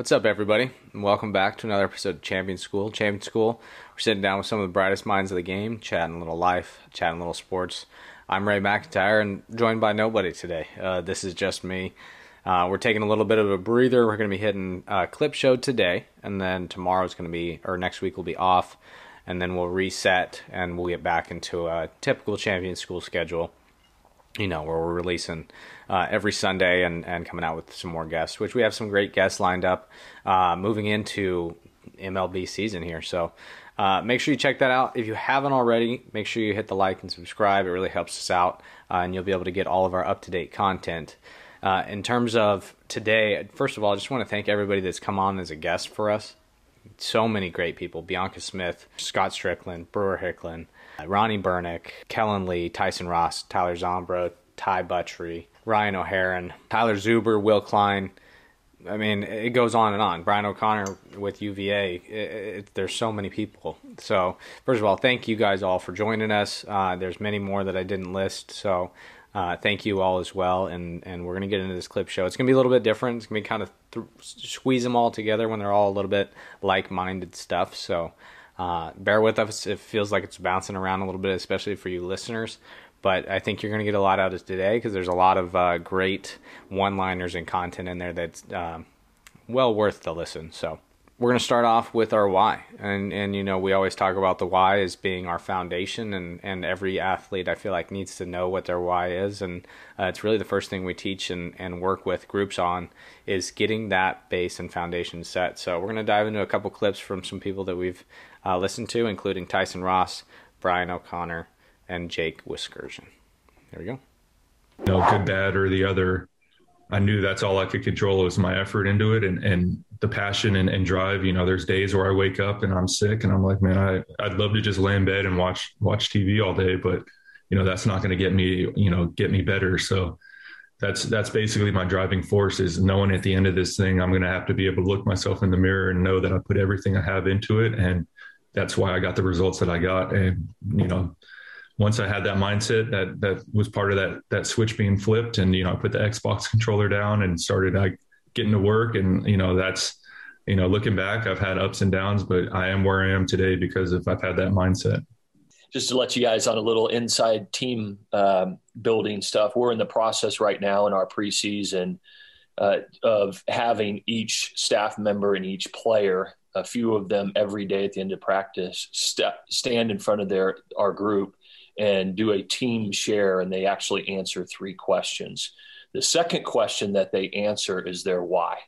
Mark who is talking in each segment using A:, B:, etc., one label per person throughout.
A: What's up, everybody? And welcome back to another episode of Champion School. Champion School, we're sitting down with some of the brightest minds of the game, chatting a little life, chatting a little sports. I'm Ray McIntyre and joined by nobody today. Uh, this is just me. Uh, we're taking a little bit of a breather. We're going to be hitting a clip show today, and then tomorrow's going to be, or next week will be off, and then we'll reset and we'll get back into a typical Champion School schedule you know, where we're releasing uh, every Sunday and, and coming out with some more guests, which we have some great guests lined up uh, moving into MLB season here. So uh, make sure you check that out. If you haven't already, make sure you hit the like and subscribe. It really helps us out, uh, and you'll be able to get all of our up to date content. Uh, in terms of today, first of all, I just want to thank everybody that's come on as a guest for us. So many great people Bianca Smith, Scott Strickland, Brewer Hicklen, Ronnie Burnick, Kellen Lee, Tyson Ross, Tyler Zombro, Ty Buttrey, Ryan O'Hearn, Tyler Zuber, Will Klein. I mean, it goes on and on. Brian O'Connor with UVA. It, it, there's so many people. So, first of all, thank you guys all for joining us. Uh, there's many more that I didn't list. So, uh, thank you all as well. And, and we're going to get into this clip show. It's going to be a little bit different. It's going to be kind of th- squeeze them all together when they're all a little bit like minded stuff. So, uh, bear with us. It feels like it's bouncing around a little bit, especially for you listeners. But I think you're going to get a lot out of today because there's a lot of uh, great one-liners and content in there that's um, well worth the listen. So we're going to start off with our why, and and you know we always talk about the why as being our foundation, and and every athlete I feel like needs to know what their why is, and uh, it's really the first thing we teach and and work with groups on is getting that base and foundation set. So we're going to dive into a couple clips from some people that we've uh, listened to, including Tyson Ross, Brian O'Connor, and Jake Wiskerson. There we go.
B: No, good, bad, or the other. I knew that's all I could control was my effort into it and, and the passion and, and drive. You know, there's days where I wake up and I'm sick and I'm like, man, I, I'd love to just lay in bed and watch watch TV all day, but you know, that's not going to get me, you know, get me better. So that's that's basically my driving force is knowing at the end of this thing I'm going to have to be able to look myself in the mirror and know that I put everything I have into it and that's why I got the results that I got and you know once I had that mindset that that was part of that that switch being flipped and you know I put the Xbox controller down and started like getting to work and you know that's you know looking back I've had ups and downs but I am where I am today because if I've had that mindset
C: just to let you guys on a little inside team um, building stuff. We're in the process right now in our preseason uh, of having each staff member and each player, a few of them every day at the end of practice, st- stand in front of their our group and do a team share, and they actually answer three questions. The second question that they answer is their why.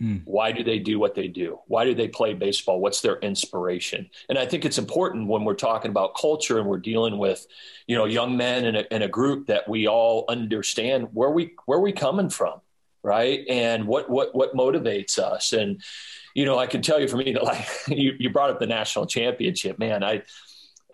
C: Mm. Why do they do what they do? Why do they play baseball? What's their inspiration? And I think it's important when we're talking about culture and we're dealing with, you know, young men in a, in a group that we all understand where we where we coming from, right? And what what what motivates us. And you know, I can tell you for me that like you, you brought up the national championship, man. I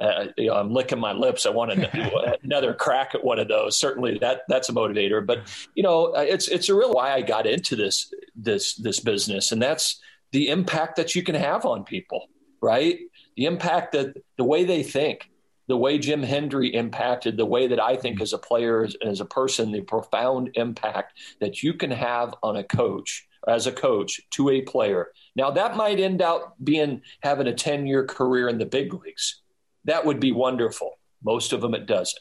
C: uh, you know, I'm licking my lips. I want another crack at one of those. Certainly, that that's a motivator. But you know, it's it's a real why I got into this this this business, and that's the impact that you can have on people, right? The impact that the way they think, the way Jim Hendry impacted, the way that I think as a player, as, as a person, the profound impact that you can have on a coach as a coach to a player. Now that might end up being having a 10 year career in the big leagues that would be wonderful. Most of them, it doesn't.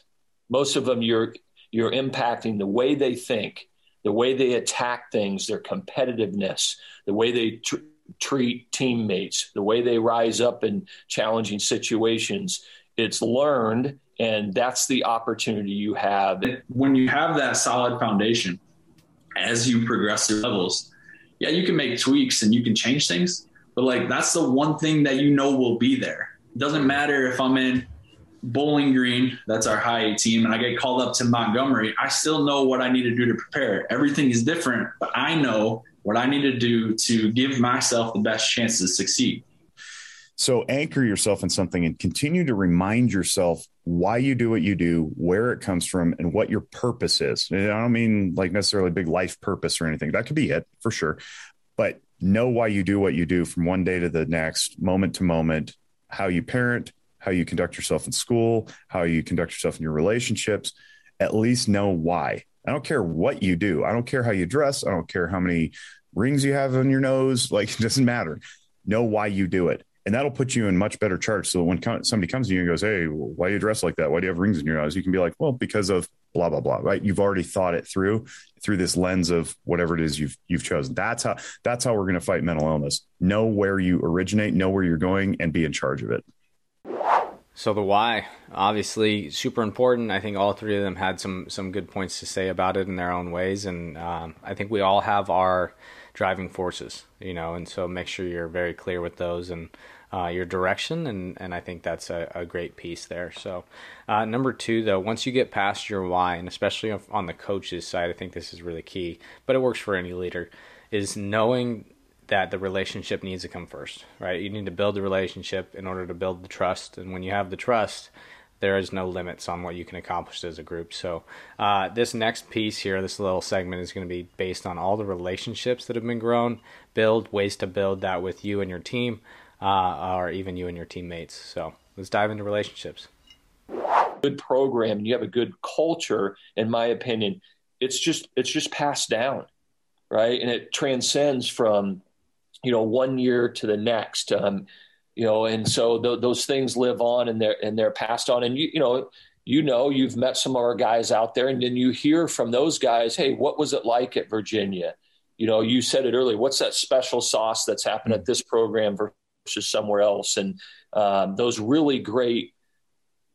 C: Most of them, you're you're impacting the way they think, the way they attack things, their competitiveness, the way they tr- treat teammates, the way they rise up in challenging situations. It's learned, and that's the opportunity you have.
D: When you have that solid foundation, as you progress through levels, yeah, you can make tweaks and you can change things, but like that's the one thing that you know will be there doesn't matter if I'm in Bowling Green, that's our high team, and I get called up to Montgomery, I still know what I need to do to prepare. Everything is different, but I know what I need to do to give myself the best chance to succeed.
E: So anchor yourself in something and continue to remind yourself why you do what you do, where it comes from, and what your purpose is. And I don't mean like necessarily big life purpose or anything. That could be it for sure. But know why you do what you do from one day to the next, moment to moment, how you parent, how you conduct yourself in school, how you conduct yourself in your relationships, at least know why. I don't care what you do. I don't care how you dress. I don't care how many rings you have on your nose, like it doesn't matter. Know why you do it. And that'll put you in much better charge. So when somebody comes to you and goes, Hey, why do you dress like that? Why do you have rings in your eyes? You can be like, well, because of blah, blah, blah, right? You've already thought it through through this lens of whatever it is you've, you've chosen. That's how, that's how we're going to fight mental illness. Know where you originate, know where you're going and be in charge of it.
A: So the why, obviously, super important. I think all three of them had some some good points to say about it in their own ways, and um, I think we all have our driving forces, you know, and so make sure you're very clear with those and uh, your direction, and and I think that's a, a great piece there. So uh, number two, though, once you get past your why, and especially on the coaches side, I think this is really key, but it works for any leader, is knowing that the relationship needs to come first, right? You need to build the relationship in order to build the trust. And when you have the trust, there is no limits on what you can accomplish as a group. So, uh, this next piece here, this little segment is going to be based on all the relationships that have been grown, build ways to build that with you and your team, uh, or even you and your teammates. So, let's dive into relationships.
C: Good program, and you have a good culture. In my opinion, it's just it's just passed down, right? And it transcends from you know one year to the next um, you know and so th- those things live on and they're and they're passed on and you you know you know you've met some of our guys out there and then you hear from those guys hey what was it like at virginia you know you said it earlier what's that special sauce that's happened at this program versus somewhere else and um, those really great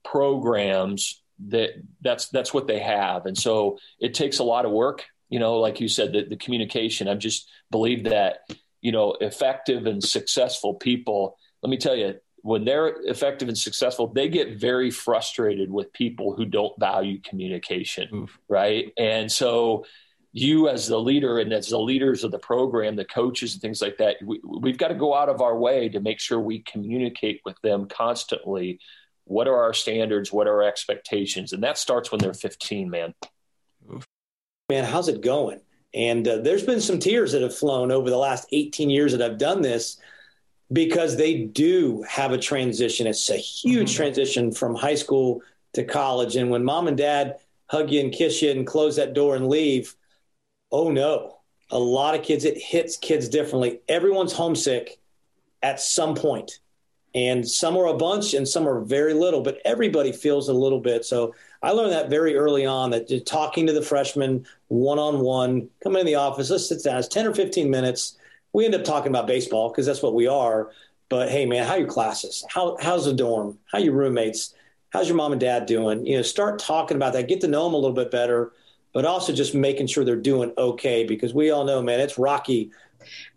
C: programs that that's that's what they have and so it takes a lot of work you know like you said the, the communication i just believe that you know, effective and successful people, let me tell you, when they're effective and successful, they get very frustrated with people who don't value communication, Oof. right? And so, you as the leader and as the leaders of the program, the coaches and things like that, we, we've got to go out of our way to make sure we communicate with them constantly. What are our standards? What are our expectations? And that starts when they're 15, man.
F: Man, how's it going? And uh, there's been some tears that have flown over the last 18 years that I've done this because they do have a transition. It's a huge mm-hmm. transition from high school to college. And when mom and dad hug you and kiss you and close that door and leave, oh no. A lot of kids, it hits kids differently. Everyone's homesick at some point and some are a bunch and some are very little, but everybody feels a little bit. So I learned that very early on that talking to the freshmen one on one, come in the office, let's sit down. It's 10 or 15 minutes. We end up talking about baseball because that's what we are. But hey, man, how your classes? How, how's the dorm? How your roommates? How's your mom and dad doing? You know, start talking about that. Get to know them a little bit better, but also just making sure they're doing okay because we all know, man, it's rocky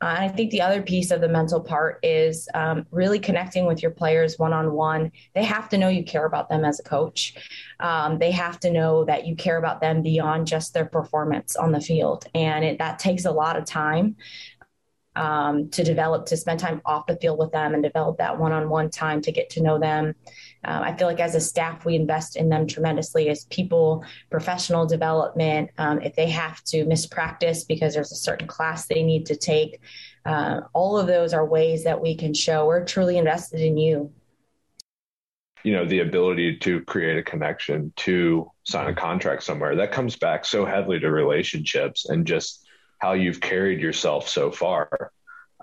G: uh, I think the other piece of the mental part is um, really connecting with your players one on one. They have to know you care about them as a coach. Um, they have to know that you care about them beyond just their performance on the field. And it, that takes a lot of time um, to develop, to spend time off the field with them and develop that one on one time to get to know them. Um, I feel like as a staff, we invest in them tremendously as people, professional development. Um, if they have to miss practice because there's a certain class they need to take, uh, all of those are ways that we can show we're truly invested in you.
H: You know, the ability to create a connection, to sign a contract somewhere, that comes back so heavily to relationships and just how you've carried yourself so far.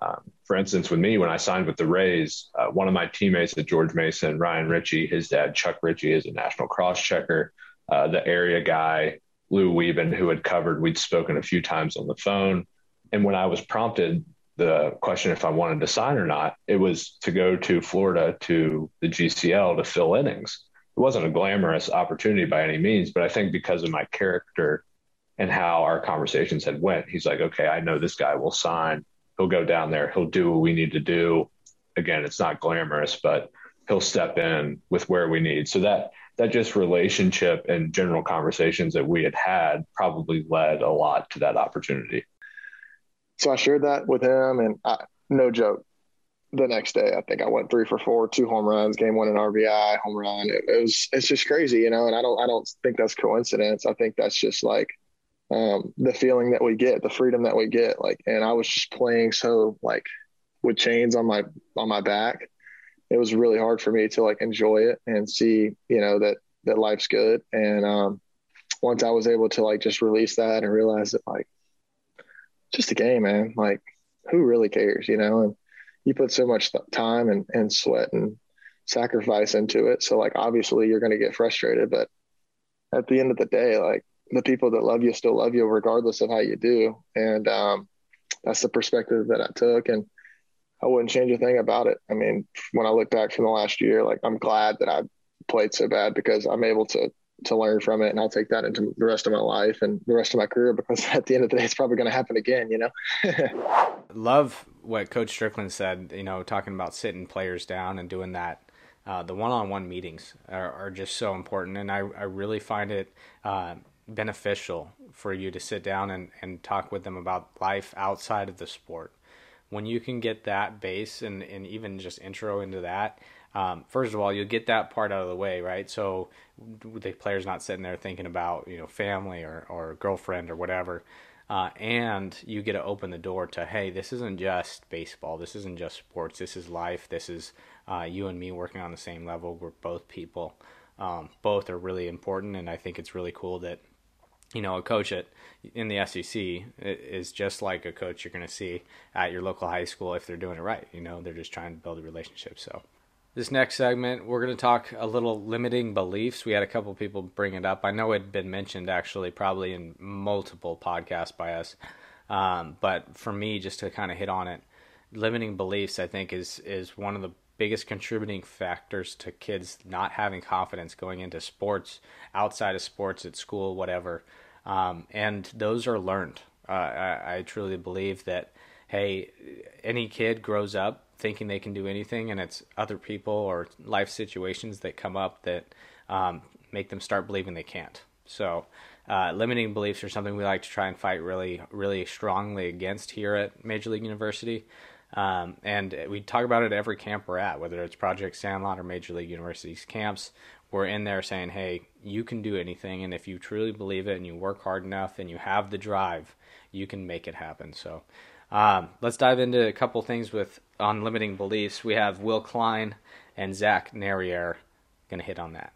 H: Um, for instance, with me, when I signed with the Rays, uh, one of my teammates at George Mason, Ryan Ritchie, his dad, Chuck Ritchie, is a national cross checker. Uh, the area guy, Lou Wieben, who had covered, we'd spoken a few times on the phone. And when I was prompted the question if I wanted to sign or not, it was to go to Florida to the GCL to fill innings. It wasn't a glamorous opportunity by any means, but I think because of my character and how our conversations had went, he's like, okay, I know this guy will sign he'll go down there, he'll do what we need to do. Again, it's not glamorous, but he'll step in with where we need. So that that just relationship and general conversations that we had had probably led a lot to that opportunity.
I: So I shared that with him, and I, no joke. The next day, I think I went three for four, two home runs, game one an RBI, home run. It, it was it's just crazy, you know. And I don't I don't think that's coincidence. I think that's just like um, the feeling that we get, the freedom that we get. Like, and I was just playing so like with chains on my on my back. It was really hard for me to like enjoy it and see, you know, that that life's good. And um, once I was able to like just release that and realize that like just a game, man. Like, who really cares, you know? And you put so much time and, and sweat and sacrifice into it. So, like, obviously, you're going to get frustrated. But at the end of the day, like, the people that love you still love you regardless of how you do. And um, that's the perspective that I took. And I wouldn't change a thing about it. I mean, when I look back from the last year, like, I'm glad that I played so bad because I'm able to to learn from it and I'll take that into the rest of my life and the rest of my career because at the end of the day it's probably going to happen again, you know.
A: Love what coach Strickland said, you know, talking about sitting players down and doing that. Uh, the one-on-one meetings are, are, just so important and I, I really find it uh, beneficial for you to sit down and, and talk with them about life outside of the sport. When you can get that base and, and even just intro into that, um, first of all, you'll get that part out of the way, right? So the player's not sitting there thinking about you know family or or girlfriend or whatever, uh, and you get to open the door to hey, this isn't just baseball, this isn't just sports, this is life, this is uh, you and me working on the same level. We're both people. Um, both are really important, and I think it's really cool that you know, a coach at in the SEC is just like a coach you're going to see at your local high school if they're doing it right. You know, they're just trying to build a relationship. So this next segment, we're going to talk a little limiting beliefs. We had a couple people bring it up. I know it had been mentioned actually, probably in multiple podcasts by us. Um, but for me, just to kind of hit on it, limiting beliefs, I think, is is one of the biggest contributing factors to kids not having confidence going into sports, outside of sports, at school, whatever. Um, and those are learned. Uh, I, I truly believe that, hey, any kid grows up thinking they can do anything, and it's other people or life situations that come up that um, make them start believing they can't. So, uh, limiting beliefs are something we like to try and fight really, really strongly against here at Major League University. Um, and we talk about it every camp we're at, whether it's Project Sandlot or Major League University's camps. We're in there saying, hey, you can do anything. And if you truly believe it and you work hard enough and you have the drive, you can make it happen. So um, let's dive into a couple things with on limiting beliefs. We have Will Klein and Zach Nerriere going to hit on that.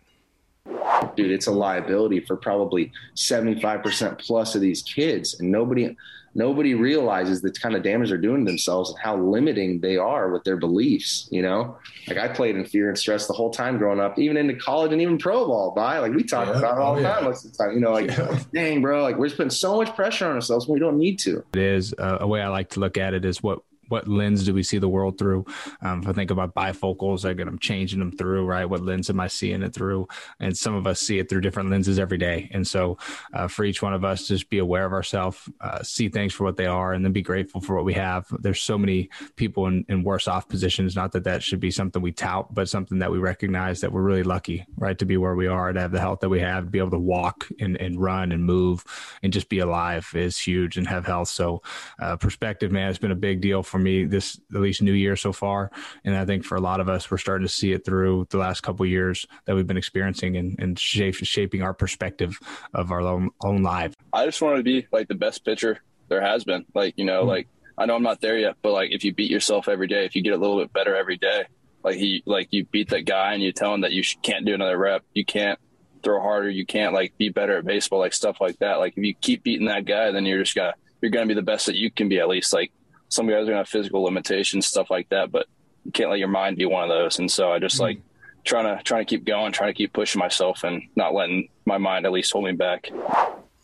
J: Dude, it's a liability for probably 75% plus of these kids. And nobody nobody realizes the kind of damage they're doing to themselves and how limiting they are with their beliefs. You know, like I played in fear and stress the whole time growing up, even into college and even pro ball. By like we talk yeah. about it all oh, the time most of the time. You know, like yeah. dang, bro, like we're just putting so much pressure on ourselves when we don't need to.
K: It is uh, a way I like to look at it is what what lens do we see the world through? Um, if I think about bifocals, I them changing them through, right? What lens am I seeing it through? And some of us see it through different lenses every day. And so, uh, for each one of us, just be aware of ourselves, uh, see things for what they are, and then be grateful for what we have. There's so many people in, in worse off positions. Not that that should be something we tout, but something that we recognize that we're really lucky, right, to be where we are, to have the health that we have, to be able to walk and, and run and move and just be alive is huge and have health. So, uh, perspective, man, it's been a big deal for me this at least new year so far. And I think for a lot of us, we're starting to see it through the last couple years that we've been experiencing and, and shape, shaping our perspective of our own, own life.
L: I just want to be like the best pitcher there has been. Like, you know, mm-hmm. like I know I'm not there yet, but like if you beat yourself every day, if you get a little bit better every day, like he, like you beat that guy and you tell him that you can't do another rep, you can't throw harder, you can't like be better at baseball, like stuff like that. Like if you keep beating that guy, then you're just gonna you're gonna be the best that you can be at least. Like some guys are gonna have physical limitations, stuff like that, but you can't let your mind be one of those. And so I just mm-hmm. like trying to trying to keep going, trying to keep pushing myself, and not letting my mind at least hold me back.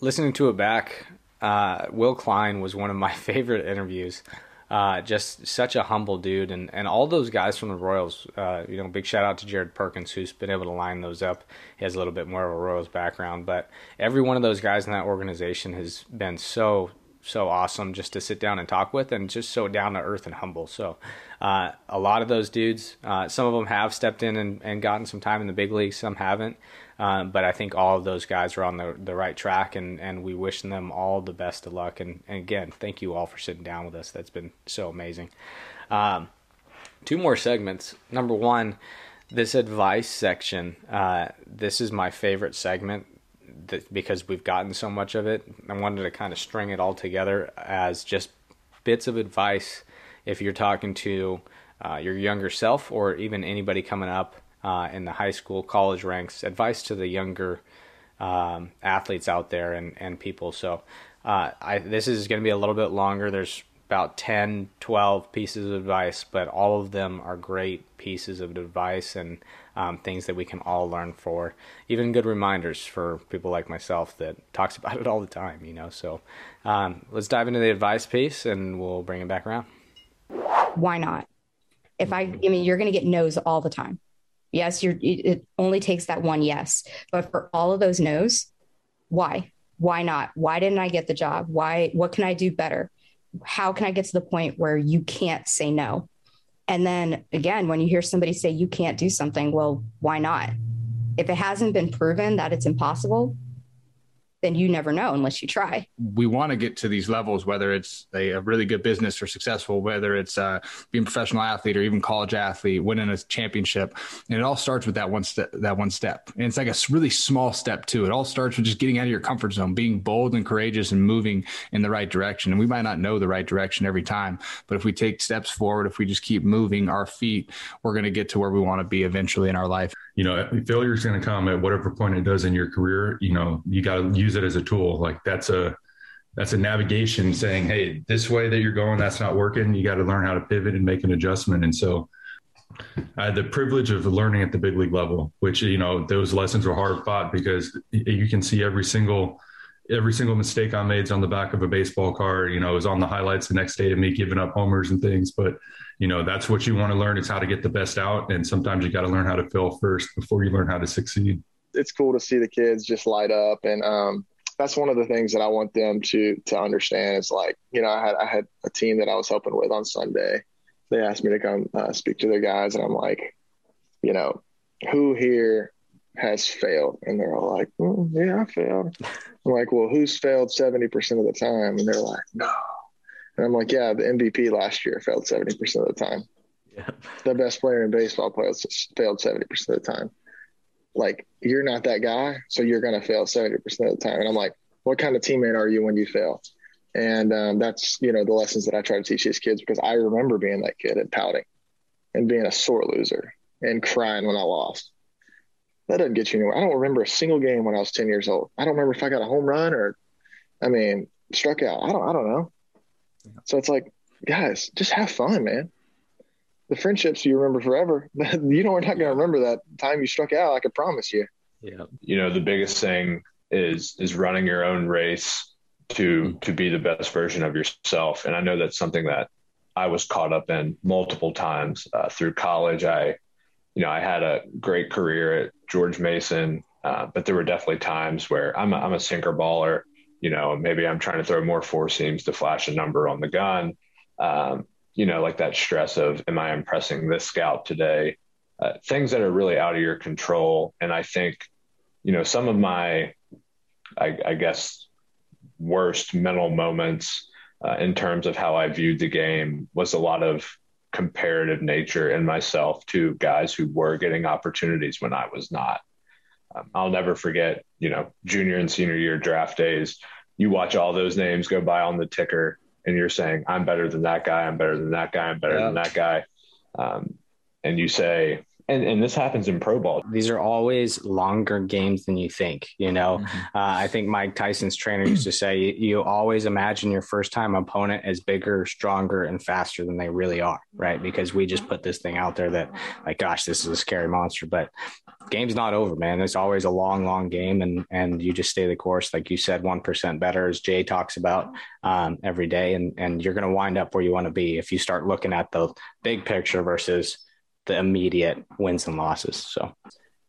A: Listening to it back, uh, Will Klein was one of my favorite interviews. Uh, just such a humble dude, and, and all those guys from the Royals. Uh, you know, big shout out to Jared Perkins, who's been able to line those up. He has a little bit more of a Royals background, but every one of those guys in that organization has been so so awesome just to sit down and talk with and just so down to earth and humble. So, uh, a lot of those dudes, uh, some of them have stepped in and, and, gotten some time in the big leagues, some haven't. Uh, but I think all of those guys are on the, the right track, and, and we wish them all the best of luck. And, and again, thank you all for sitting down with us. That's been so amazing. Um, two more segments. Number one, this advice section. Uh, this is my favorite segment that because we've gotten so much of it, I wanted to kind of string it all together as just bits of advice if you're talking to uh, your younger self or even anybody coming up uh, in the high school, college ranks. Advice to the younger um, athletes out there and, and people. So uh, I, this is going to be a little bit longer. There's about 10, 12 pieces of advice, but all of them are great pieces of advice and um, things that we can all learn for. Even good reminders for people like myself that talks about it all the time, you know. So um, let's dive into the advice piece and we'll bring it back around.
M: Why not? If I, I mean, you're going to get no's all the time. Yes, you're, it only takes that one yes. But for all of those no's, why? Why not? Why didn't I get the job? Why? What can I do better? How can I get to the point where you can't say no? And then again, when you hear somebody say you can't do something, well, why not? If it hasn't been proven that it's impossible, then you never know unless you try.
K: We want to get to these levels, whether it's a, a really good business or successful, whether it's uh, being a professional athlete or even college athlete, winning a championship. And it all starts with that one step, that one step. And it's like a really small step too. It all starts with just getting out of your comfort zone, being bold and courageous and moving in the right direction. And we might not know the right direction every time, but if we take steps forward, if we just keep moving our feet, we're going to get to where we want to be eventually in our life
B: you know, failure is going to come at whatever point it does in your career. You know, you got to use it as a tool. Like that's a that's a navigation saying, hey, this way that you're going, that's not working. You got to learn how to pivot and make an adjustment. And so, I had the privilege of learning at the big league level, which you know those lessons were hard fought because you can see every single every single mistake I made is on the back of a baseball card. You know, it was on the highlights the next day of me giving up homers and things. But you know that's what you want to learn. Is how to get the best out. And sometimes you got to learn how to fail first before you learn how to succeed.
I: It's cool to see the kids just light up. And um, that's one of the things that i want them to to understand is like you know i had i had a team that i was helping with on sunday. They asked me to come uh, speak to their guys. And i'm like you know who here has failed? And they're all like mm, yeah i failed i'm like well who's failed 70% of the time and they're like no and I'm like, yeah, the MVP last year failed 70% of the time. Yeah. The best player in baseball plays failed 70% of the time. Like, you're not that guy, so you're going to fail 70% of the time. And I'm like, what kind of teammate are you when you fail? And um, that's, you know, the lessons that I try to teach these kids because I remember being that kid and pouting and being a sore loser and crying when I lost. That doesn't get you anywhere. I don't remember a single game when I was 10 years old. I don't remember if I got a home run or, I mean, struck out. I don't, I don't know. So it's like, guys, just have fun, man. The friendships you remember forever. you know, we're not going to remember that time you struck out. I can promise you.
H: Yeah. You know, the biggest thing is is running your own race to mm-hmm. to be the best version of yourself. And I know that's something that I was caught up in multiple times uh, through college. I, you know, I had a great career at George Mason, uh, but there were definitely times where I'm a, I'm a sinker baller you know, maybe I'm trying to throw more four seams to flash a number on the gun. Um, you know, like that stress of, am I impressing this scout today? Uh, things that are really out of your control. And I think, you know, some of my, I, I guess, worst mental moments uh, in terms of how I viewed the game was a lot of comparative nature in myself to guys who were getting opportunities when I was not. Um, I'll never forget, you know, junior and senior year draft days. You watch all those names go by on the ticker, and you're saying, "I'm better than that guy. I'm better than that guy. I'm better yeah. than that guy." Um, and you say, and, and this happens in pro ball.
A: These are always longer games than you think. You know, mm-hmm. uh, I think Mike Tyson's trainer used to say, you, you, always imagine your first time opponent as bigger, stronger, and faster than they really are, right? Because we just put this thing out there that, like, gosh, this is a scary monster. But game's not over, man. It's always a long, long game, and and you just stay the course, like you said, one percent better, as Jay talks about um, every day, and and you're going to wind up where you want to be if you start looking at the big picture versus the immediate wins and losses. So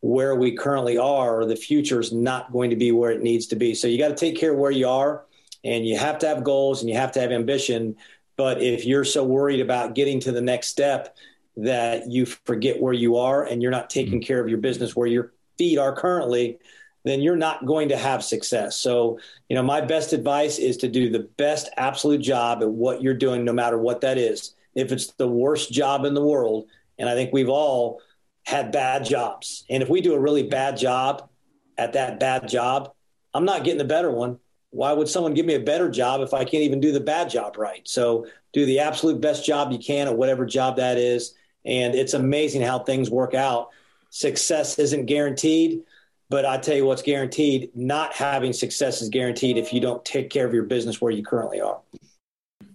F: where we currently are, the future is not going to be where it needs to be. So you got to take care of where you are, and you have to have goals and you have to have ambition. But if you're so worried about getting to the next step that you forget where you are and you're not taking mm-hmm. care of your business where your feet are currently, then you're not going to have success. So, you know, my best advice is to do the best absolute job at what you're doing, no matter what that is. If it's the worst job in the world, and I think we've all had bad jobs. And if we do a really bad job at that bad job, I'm not getting a better one. Why would someone give me a better job if I can't even do the bad job right? So do the absolute best job you can at whatever job that is. And it's amazing how things work out. Success isn't guaranteed, But I tell you what's guaranteed not having success is guaranteed if you don't take care of your business where you currently are.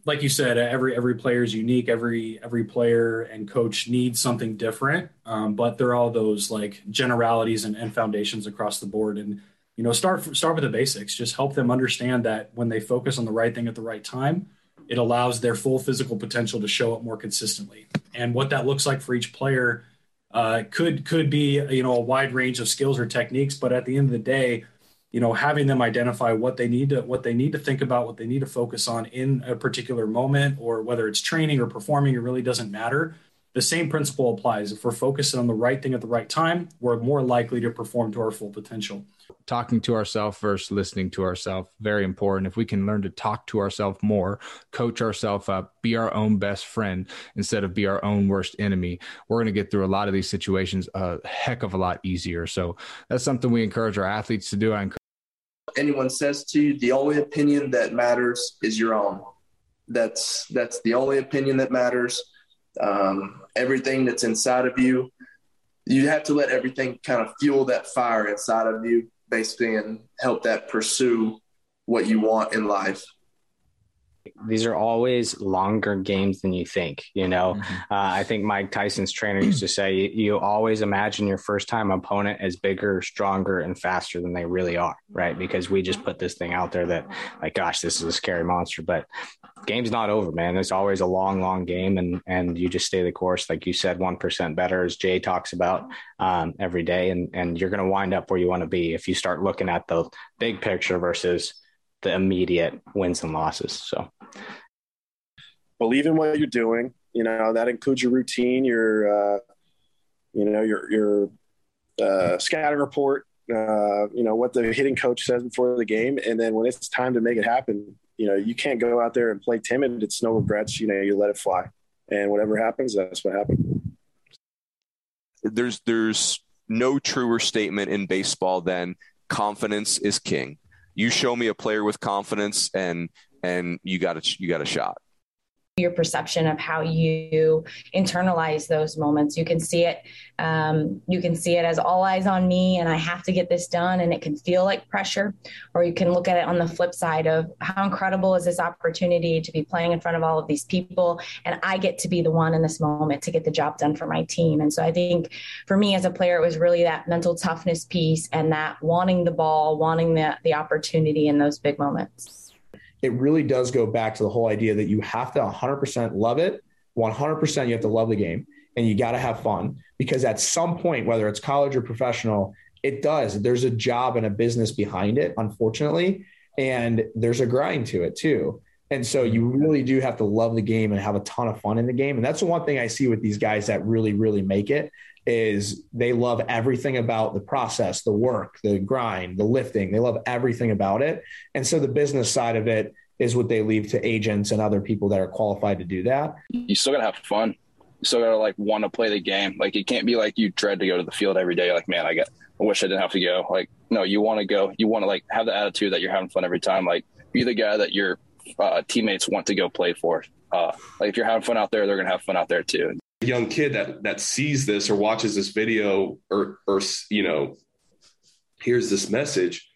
N: Like you said, every every player is unique. Every every player and coach needs something different, um, but there are all those like generalities and, and foundations across the board. And you know, start start with the basics. Just help them understand that when they focus on the right thing at the right time, it allows their full physical potential to show up more consistently. And what that looks like for each player uh, could could be you know a wide range of skills or techniques. But at the end of the day, you know, having them identify what they need to what they need to think about, what they need to focus on in a particular moment, or whether it's training or performing, it really doesn't matter. The same principle applies. If we're focusing on the right thing at the right time, we're more likely to perform to our full potential
K: talking to ourselves versus listening to ourselves very important if we can learn to talk to ourselves more coach ourselves up be our own best friend instead of be our own worst enemy we're going to get through a lot of these situations a heck of a lot easier so that's something we encourage our athletes to do i encourage
O: anyone says to you the only opinion that matters is your own. That's that's the only opinion that matters. Um, everything that's inside of you you have to let everything kind of fuel that fire inside of you basically and help that pursue what you want in life
A: these are always longer games than you think. You know, mm-hmm. uh, I think Mike Tyson's trainer used to say, you, you, always imagine your first time opponent as bigger, stronger, and faster than they really are, right? Because we just put this thing out there that, like, gosh, this is a scary monster. But game's not over, man. It's always a long, long game, and and you just stay the course, like you said, one percent better, as Jay talks about um, every day, and and you're going to wind up where you want to be if you start looking at the big picture versus the immediate wins and losses. So
P: believe in what you're doing. You know, that includes your routine, your, uh, you know, your, your uh, scouting report, uh, you know, what the hitting coach says before the game. And then when it's time to make it happen, you know, you can't go out there and play timid. It's no regrets. You know, you let it fly. And whatever happens, that's what happens.
Q: There's, there's no truer statement in baseball than confidence is king you show me a player with confidence and and you got a you got a shot
G: your perception of how you internalize those moments. You can see it. Um, you can see it as all eyes on me, and I have to get this done, and it can feel like pressure. Or you can look at it on the flip side of how incredible is this opportunity to be playing in front of all of these people, and I get to be the one in this moment to get the job done for my team. And so I think for me as a player, it was really that mental toughness piece and that wanting the ball, wanting the the opportunity in those big moments
R: it really does go back to the whole idea that you have to 100% love it. 100% you have to love the game and you got to have fun because at some point, whether it's college or professional, it does. There's a job and a business behind it, unfortunately. And there's a grind to it too. And so you mm-hmm. really do have to love the game and have a ton of fun in the game. And that's the one thing I see with these guys that really, really make it is they love everything about the process, the work, the grind, the lifting. They love everything about it. And so the business side of it is what they leave to agents and other people that are qualified to do that.
L: You still gotta have fun. You still gotta like want to play the game. Like it can't be like you dread to go to the field every day. Like, man, I get I wish I didn't have to go. Like, no, you want to go. You want to like have the attitude that you're having fun every time. Like, be the guy that your uh, teammates want to go play for. Uh, like, if you're having fun out there, they're gonna have fun out there too
S: young kid that that sees this or watches this video or or you know hears this message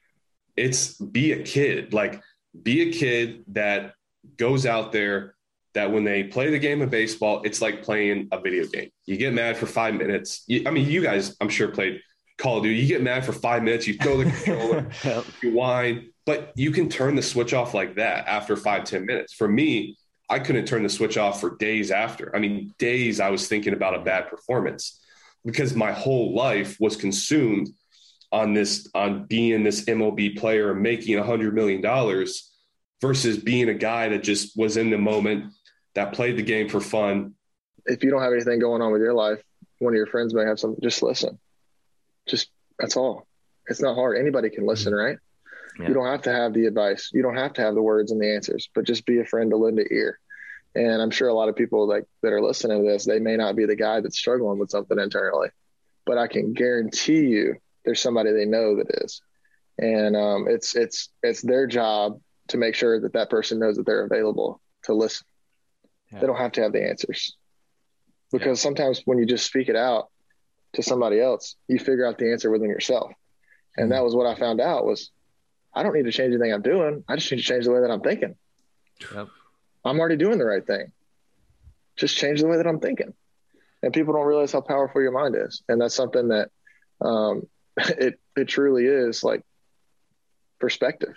S: it's be a kid. Like be a kid that goes out there that when they play the game of baseball it's like playing a video game. You get mad for five minutes. You, i mean you guys i'm sure played call of duty. You get mad for five minutes you throw the controller you whine but you can turn the switch off like that after five ten minutes. For me I couldn't turn the switch off for days after. I mean, days I was thinking about a bad performance because my whole life was consumed on this on being this MLB player and making a hundred million dollars versus being a guy that just was in the moment that played the game for fun.
I: If you don't have anything going on with your life, one of your friends may have something. Just listen. Just that's all. It's not hard. Anybody can listen, mm-hmm. right? Yeah. You don't have to have the advice. You don't have to have the words and the answers, but just be a friend to lend an ear. And I'm sure a lot of people like that are listening to this, they may not be the guy that's struggling with something internally, but I can guarantee you there's somebody they know that is. And um, it's it's it's their job to make sure that that person knows that they're available to listen. Yeah. They don't have to have the answers because yeah. sometimes when you just speak it out to somebody else, you figure out the answer within yourself And that was what I found out was I don't need to change anything I'm doing. I just need to change the way that I'm thinking.
A: Yep.
I: I'm already doing the right thing. Just change the way that I'm thinking. And people don't realize how powerful your mind is. And that's something that um, it it truly is like perspective,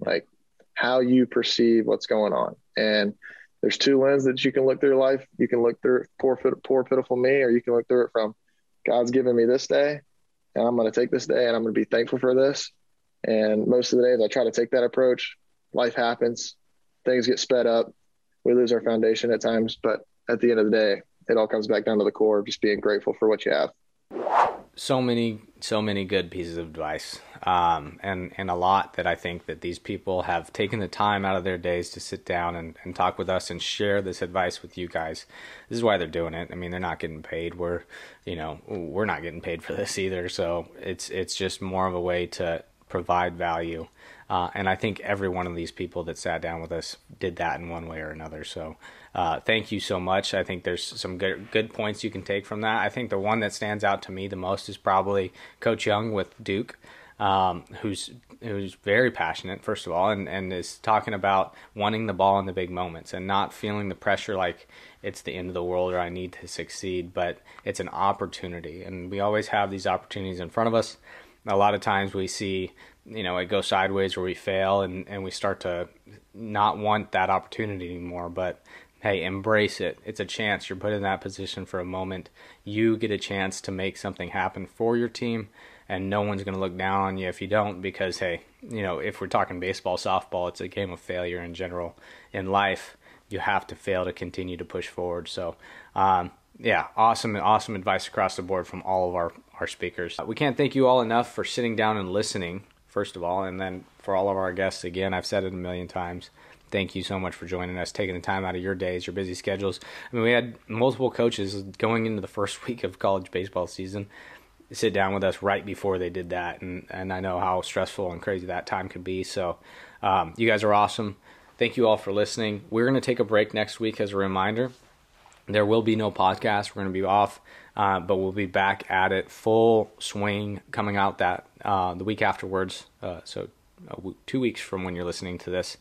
I: like how you perceive what's going on. And there's two lenses that you can look through life. You can look through poor, poor, pitiful me, or you can look through it from God's given me this day, and I'm going to take this day, and I'm going to be thankful for this. And most of the days, I try to take that approach. Life happens, things get sped up, we lose our foundation at times, but at the end of the day, it all comes back down to the core of just being grateful for what you have
A: so many so many good pieces of advice um, and and a lot that I think that these people have taken the time out of their days to sit down and, and talk with us and share this advice with you guys. This is why they're doing it. I mean, they're not getting paid. We're you know we're not getting paid for this either. So it's it's just more of a way to provide value. Uh, and I think every one of these people that sat down with us did that in one way or another. So uh, thank you so much. I think there's some good good points you can take from that. I think the one that stands out to me the most is probably Coach Young with Duke, um, who's who's very passionate first of all, and and is talking about wanting the ball in the big moments and not feeling the pressure like it's the end of the world or I need to succeed, but it's an opportunity, and we always have these opportunities in front of us. A lot of times we see you know it goes sideways where we fail and, and we start to not want that opportunity anymore but hey, embrace it. It's a chance. You're put in that position for a moment. You get a chance to make something happen for your team, and no one's going to look down on you if you don't because, hey, you know, if we're talking baseball, softball, it's a game of failure in general. In life, you have to fail to continue to push forward. So, um, yeah, awesome, awesome advice across the board from all of our, our speakers. We can't thank you all enough for sitting down and listening, first of all, and then for all of our guests, again, I've said it a million times thank you so much for joining us, taking the time out of your days, your busy schedules. I mean, we had multiple coaches going into the first week of college baseball season sit down with us right before they did that, and and I know how stressful and crazy that time could be. So, um, you guys are awesome. Thank you all for listening. We're going to take a break next week as a reminder. There will be no podcast. We're going to be off, uh, but we'll be back at it full swing coming out that uh, the week afterwards. Uh, so, two weeks from when you're listening to this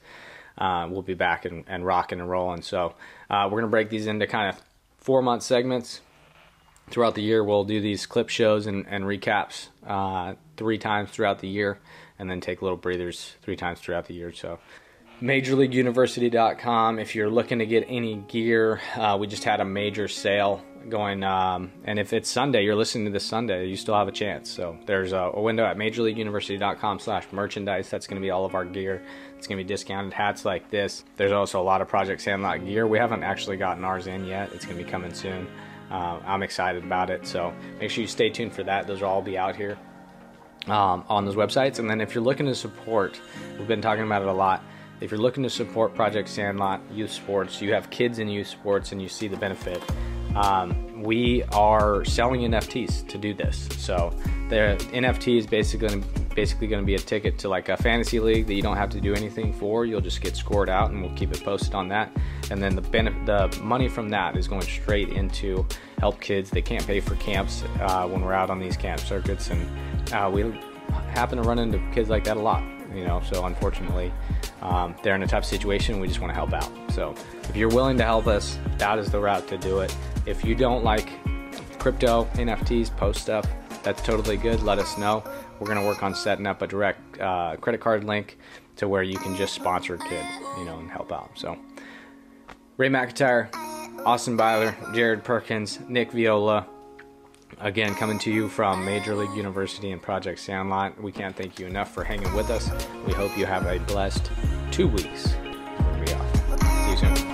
A: uh, we'll be back and, and rocking and rolling. So uh, we're going to break these into kind of four month segments. Throughout the year, we'll do these clip shows and, and recaps uh, three times throughout the year, and then take little breathers three times throughout the year. So majorleagueuniversity.com if you're looking to get any gear uh, we just had a major sale going um, and if it's sunday you're listening to this sunday you still have a chance. So there's a, a window at majorleagueuniversity.com slash merchandise. That's going to be all of our gear. It's going to be discounted. Hats like this. There's also a lot of project sandlot gear. We haven't actually gotten ours in yet. It's going to be coming soon. Uh, i'm excited about it. So make sure you stay tuned for that. Those will all be out here um, on those websites. And then if you're looking to support we've been talking about it a lot if you're looking to support Project Sandlot Youth Sports, you have kids in youth sports and you see the benefit, um, we are selling NFTs to do this. So the NFT is basically basically going to be a ticket to like a fantasy league that you don't have to do anything for. You'll just get scored out, and we'll keep it posted on that. And then the benefit, the money from that is going straight into help kids. They can't pay for camps uh, when we're out on these camp circuits, and uh, we happen to run into kids like that a lot you know. So unfortunately, um, they're in a tough situation. We just want to help out. So if you're willing to help us, that is the route to do it. If you don't like crypto, NFTs, post stuff, that's totally good. Let us know. We're gonna work on setting up a direct uh, credit card link to where you can just sponsor a kid, you know, and help out. So Ray McIntyre, Austin Byler, Jared Perkins, Nick Viola. Again, coming to you from Major League University and Project Sandlot, we can't thank you enough for hanging with us. We hope you have a blessed two weeks. We'll be off. See you soon.